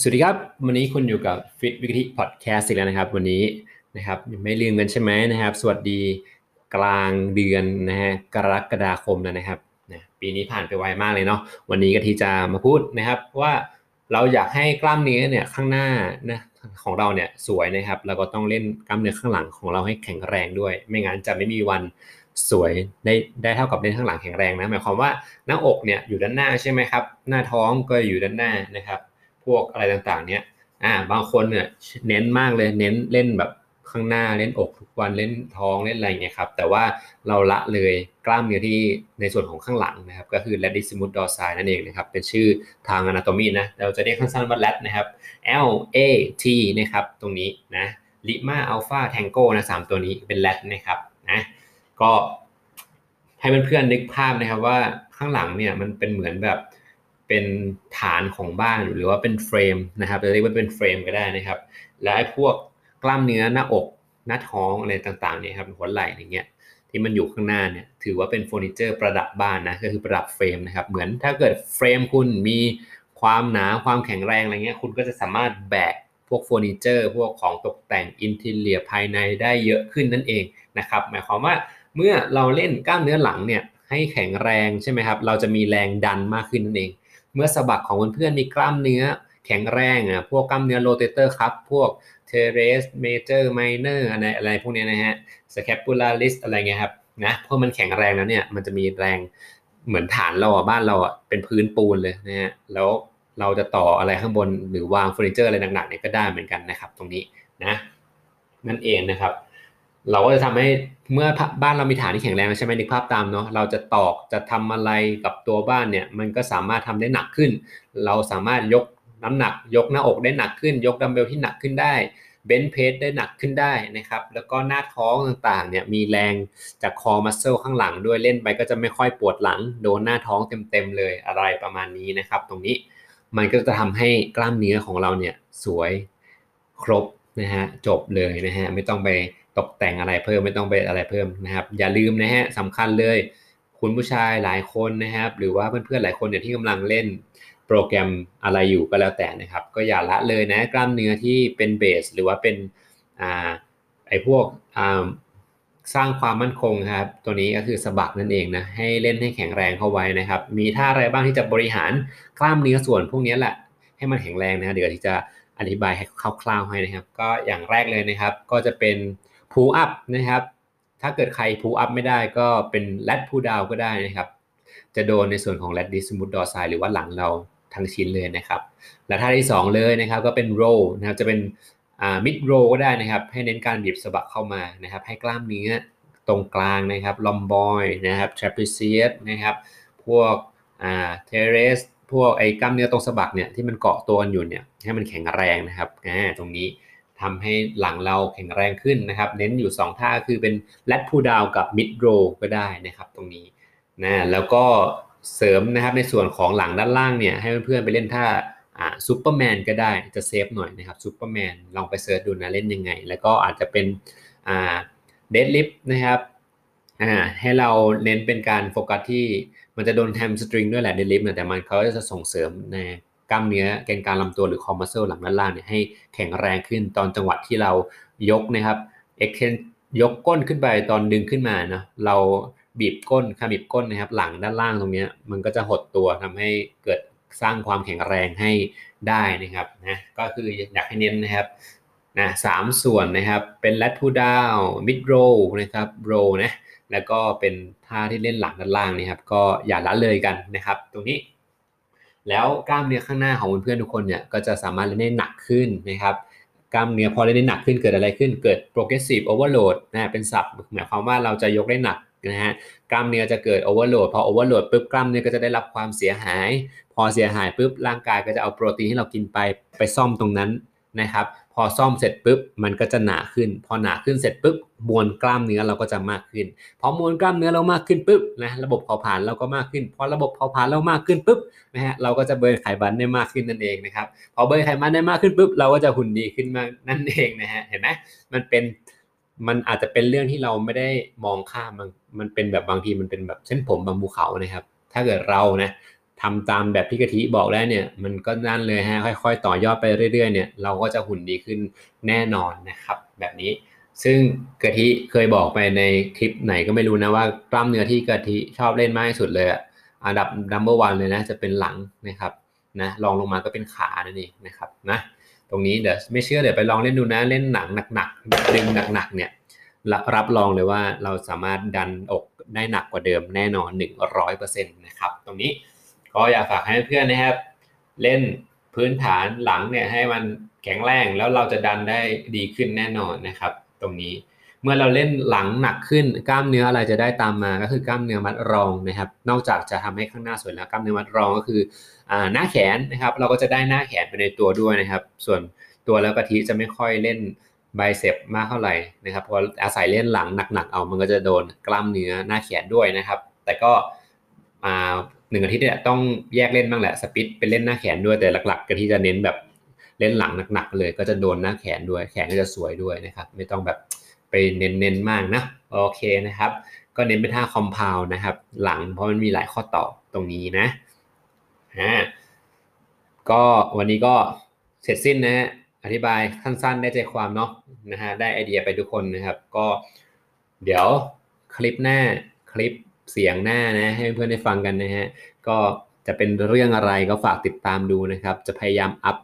สวัสดีครับวันนี้คุณอยู่กับฟิตวิกฤติพอดแคสต์อีกแล้วนะครับ วันนี้นะครับไม่ลืมกันใช่ไหมนะครับ สวัสดีกลางเดือนนะฮะกรกฎาคมแล้วนะครับนะปีนี้ผ่านไปไวมากเลยเนาะวันนี้ก็ที่จะมาพูดนะครับ ว่าเราอยากให้กล้ามเนื้อเนี่ยข้างหน้านะของเราเนี่ยสวยนะครับเราก็ต้องเล่นกล้ามเนื้อข้างหลังของเราให้แข็งแรงด้วย ไม่งั้นจะไม่มีวันสวยได้ได้เท่ากับเล่นข้างหลังแข็งแรงนะหมายความว่าหน้าอกเนี่ยอยู่ด้านหน้าใช่ไหมครับ หน้าท้องก็อยู่ด้านหน้านะครับ พวกอะไรต่างๆ เนี่ยอ่าบางคนเนี่ยเน้นมากเลยเน้นเล่นแบบข้างหน้าเล่นอกทุกวันเล่นท้องเล่นอะไรเงี้ยครับแต่ว่าเราละเลยกล้ามเนื้อที่ในส่วนของข้างหลังนะครับก็คือ latissimus dorsi นั่นเองนะครับเป็นชื่อทาง anatomy นะเราจะเรียกสั้นๆว่า lat นะครับ L A T นะครับตรงนี้นะ lima alpha tango นะสามตัวนี้เป็น lat นะครับนะก็ให้เพื่อนๆนึกภาพนะครับว่าข้างหลังเนี่ยมันเป็นเหมือนแบบ เป็นฐานของบ้านหรือว่าเป็น frame นะครับเราเรียกว่าเป็น frame ก็ได้นะครับ และไอ้พวกกล้ามเนื้อหน้าอกหน้าท้องอะไรต่างๆเนี่ยครับหัวไหล่อย่างเงี้ยที่มันอยู่ข้างหน้าเนี่ยถือว่าเป็นเฟอร์นิเจอร์ประดับบ้านนะก็คือประดับ frame นะครับเหมือนถ้าเกิด frame คุณมีความหนาความแข็งแรงอะไรเงี้ยคุณก็จะสามารถแบกพวกเฟอร์นิเจอร์ พวกของตกแต่ง interior ภายในได้เยอะขึ้นนั่นเองนะครับหมายความว่าเมื่อเราเล่นกล้ามเนื้อหลังเนี่ยให้แข็งแรงใช่ไหมครับเราจะมีแรงดันมากขึ้นนั่นเอง เมื่อสะบักของเพื่อนๆมีกล้ามเนื้อแข็งแรงอะพวกกล้ามเนื้อ rotator ครับ พวก teres major minor อะไรอะไรพวกนี้นะฮะ scapularis อะไรเงี้ยครับนะเพราะมันแข็งแรงแล้วเนี่ยมันจะมีแรงเหมือนฐานเราอะบ้านเราอะเป็นพื้นปูนเลยนะฮะแล้วเราจะต่ออะไรข้างบนหรือวางเฟอร์นิเจอร์อะไรหนักๆเนี่ยก็ได้เหมือนกันนะครับ ตรงนี้นะนั่นเองนะครับ เราก็จะทำให้เมื่อบ้านเรามีฐานที่แข็งแรงใช่ไหมนึกภาพตามเนาะเราจะตอกจะทำอะไรกับตัวบ้านเนี่ยมันก็สามารถทำได้หนักขึ้น เราสามารถยกน้ำหนัก ยกหน้าอกได้หนักขึ้น ยกดัมเบลที่หนักขึ้นได้เบนเพสได้หนักขึ้นได้นะครับ แล้วก็หน้าท้องต่างๆเนี่ยมีแรงจากคอมัสเซลข้างหลังด้วยเล่นไปก็จะไม่ค่อยปวดหลัง โดนหน้าท้องเต็มๆเลยอะไรประมาณนี้นะครับ ตรงนี้มันก็จะทำให้กล้ามเนื้อของเราเนี่ยสวยครบนะฮะจบเลยนะฮะไม่ต้องไป ตกแต่งอะไรเพิ่มไม่ต้องไปอะไรเพิ่มนะครับ อย่าลืมนะฮะสำคัญเลย คุณผู้ชายหลายคนนะครับ หรือว่าเพื่อนๆหลายคนเนี่ยที่กำลังเล่นโปรแกรมอะไรอยู่ก็แล้วแต่นะครับ ก็อย่าละเลยนะกล้ามเนื้อที่เป็นเบสหรือว่าเป็นอ่าไอพวกอ่าสร้างความมั่นคงครับ ตัวนี้ก็คือสะบักนั่นเองนะให้เล่นให้แข็งแรงเข้าไว้นะครับ มีท่าอะไรบ้างที่จะบริหารกล้ามเนื้อส่วนพวกนี้แหละ ให้มันแข็งแรงนะเดี๋ยวที่จะอธิบายให้คร่าวๆให้นะครับ ก็อย่างแรกเลยนะครับ ก็จะเป็น พูอัพนะครับ ถ้าเกิดใครพูอัพไม่ได้ก็เป็นแรดพูดาวก็ได้นะครับ จะโดนในส่วนของ latissimus dorsi หรือว่าหลังเราทั้งชิ้นเลยนะครับ และท่าที่ 2 เลยนะครับก็เป็น row นะครับ จะเป็น mid row ก็ได้นะครับ ให้เน้นการบีบสะบักเข้ามานะครับ ให้กล้ามเนื้อตรงกลางนะครับลอมบอยนะครับทรป e เซียสนะครับพวกอ่า teres พวกไอ้กล้ามเนื้อตรงสะบักเนี่ยที่มันเกาะตัวกันอยู่เนี่ยให้มันแข็งแรงนะครับอ่าตรงนี้ ทำให้หลังเราแข็งแรงขึ้นนะครับ เน้นอยู่ 2 ท่าคือเป็น lat pull down กับ mid row ก็ได้นะครับตรงนี้นะแล้วก็เสริมนะครับในส่วนของหลังด้านล่างเนี่ยให้เพื่อนๆไปเล่นท่าอ่าซูเปอร์แมนก็ได้จะ safe หน่อยนะครับซูเปอร์แมนลองไป search ดูนะเล่นยังไง แล้วก็อาจจะเป็นอ่าdeadlift นะครับอ่าให้เราเน้นเป็นการโฟกัสที่มันจะโดน hamstring ด้วยแหละ deadlift แต่มันเขาจะส่งเสริมใน กล้ามเนื้อแกนกลางลำตัวหรือ core muscle หลังด้านล่างเนี่ยให้แข็งแรงขึ้นตอนจังหวะที่เรายกนะครับเอ็กเนยกก้นขึ้นไปตอนดึงขึ้นมาเนาะเราบีบก้นขมิบก้นนะครับ หลังด้านล่างตรงนี้มันก็จะหดตัวทำให้เกิดสร้างความแข็งแรงให้ได้นะครับนะก็คืออยากให้เน้นนะครับนะสามส่วนนะครับเป็นแรดพูดาวมิดโรนะครับโรนะแล้วก็เป็นท่าที่เล่นหลังด้านล่างนะครับ ก็อย่าละเลยกันนะครับ ตรงนี้ แล้วกล้ามเนื้อข้างหน้าของเพื่อนๆทุกคนเนี่ยก็จะสามารถเล่นได้หนักขึ้นนะครับกล้ามเนื้อพอเล่นได้หนักขึ้นเกิดอะไรขึ้น เกิด progressive overload นะเป็นศัพท์หมายความว่าเราจะยกได้หนักนะฮะกล้ามเนื้อจะเกิด overload พอ overload ปุ๊บกล้ามเนื้อก็จะได้รับความเสียหาย พอเสียหายปุ๊บร่างกายก็จะเอาโปรตีนที่เรากินไปไปซ่อมตรงนั้น นะครับ พอซ่อมเสร็จปุ๊บมันก็จะหนาขึ้น พอหนาขึ้นเสร็จปุ๊บมวลกล้ามเนื้อเราก็จะมากขึ้น พอมวลกล้ามเนื้อเรามากขึ้นปุ๊บนะระบบเผาผลาญเราก็มากขึ้น พอระบบเผาผลาญเรามากขึ้นปุ๊บนะฮะเราก็จะเบิร์นไขมันได้มากขึ้นนั่นเองนะครับ พอเบิร์นไขมันได้มากขึ้นปุ๊บเราก็จะหุ่นดีขึ้นมานั่นเองนะฮะเห็นไหมมันเป็นมันอาจจะเป็นเรื่องที่เราไม่ได้มองข้ามมันมันเป็นแบบบางทีมันเป็นแบบเส้นผมบางภูเขานะครับ ถ้าเกิดเรานะ ทำตามแบบที่กะทิบอกแล้วเนี่ย มันก็นั่นเลยฮะค่อยๆ ต่อยอดไปเรื่อยๆเนี่ยเราก็จะหุ่นดีขึ้นแน่นอนนะครับ แบบนี้ ซึ่งกะทิเคยบอกไปในคลิปไหนก็ไม่รู้นะว่ากล้ามเนื้อที่กะทิชอบเล่นมากที่สุดเลยอะอันดับ number one เลยนะจะเป็นหลังนะครับนะลองลงมาก็เป็นขานั่นเองนะครับนะตรงนี้เดี๋ยวไม่เชื่อเดี๋ยวไปลองเล่นดูนะเล่นหนังหนักๆดึงหนักๆเนี่ยรับรองเลยว่าเราสามารถดันอกได้หนักกว่าเดิมแน่นอน 100%นะครับตรงนี้ ก็อยากฝากให้เพื่อนนะครับ เล่นพื้นฐานหลังเนี่ยให้มันแข็งแรงแล้วเราจะดันได้ดีขึ้นแน่นอนนะครับ ตรงนี้เมื่อเราเล่นหลังหนักขึ้นกล้ามเนื้ออะไรจะได้ตามมาก็คือกล้ามเนื้อมัดรองนะครับ นอกจากจะทำให้ข้างหน้าสวยแล้วกล้ามเนื้อมัดรองก็คืออ่าหน้าแขนนะครับ เราก็จะได้หน้าแขนไปในตัวด้วยนะครับ ส่วนตัวแล้วกะทิจะไม่ค่อยเล่นไบเซปมากเท่าไหร่นะครับเพราะอาศัยเล่นหลังหนักๆเอามันก็จะโดนกล้ามเนื้อหน้าแขนด้วยนะครับ แต่ก็มา หนึ่งอาทิตย์เนี่ยต้องแยกเล่นบ้างแหละสปิดเป็นเล่นหน้าแขนด้วยแต่หลักๆกะทิจะเน้นแบบเล่นหลังหนักๆเลย ก็จะโดนหน้าแขนด้วยแขนก็จะสวยด้วยนะครับ ไม่ต้องแบบไปเน้นๆมากนะโอเคนะครับ ก็เน้นเป็นท่าคอมเพลนะครับ หลังเพราะมันมีหลายข้อต่อตรงนี้นะอ่าก็วันนี้ก็เสร็จสิ้นนะฮะอธิบายสั้นๆได้ใจความเนาะนะฮะได้ไอเดียไปทุกคนนะครับ ก็เดี๋ยวคลิปหน้าคลิป เสียงหน้านะให้เพื่อนได้ฟังกันนะฮะก็จะเป็นเรื่องอะไรก็ฝากติดตามดูนะครับ จะพยายามอัพ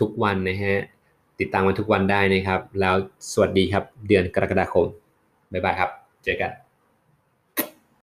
ทุกวันนะฮะติดตามมาทุกวันได้นะครับ แล้วสวัสดีครับเดือนกรกฎาคมบ๊ายบายครับ เจอกัน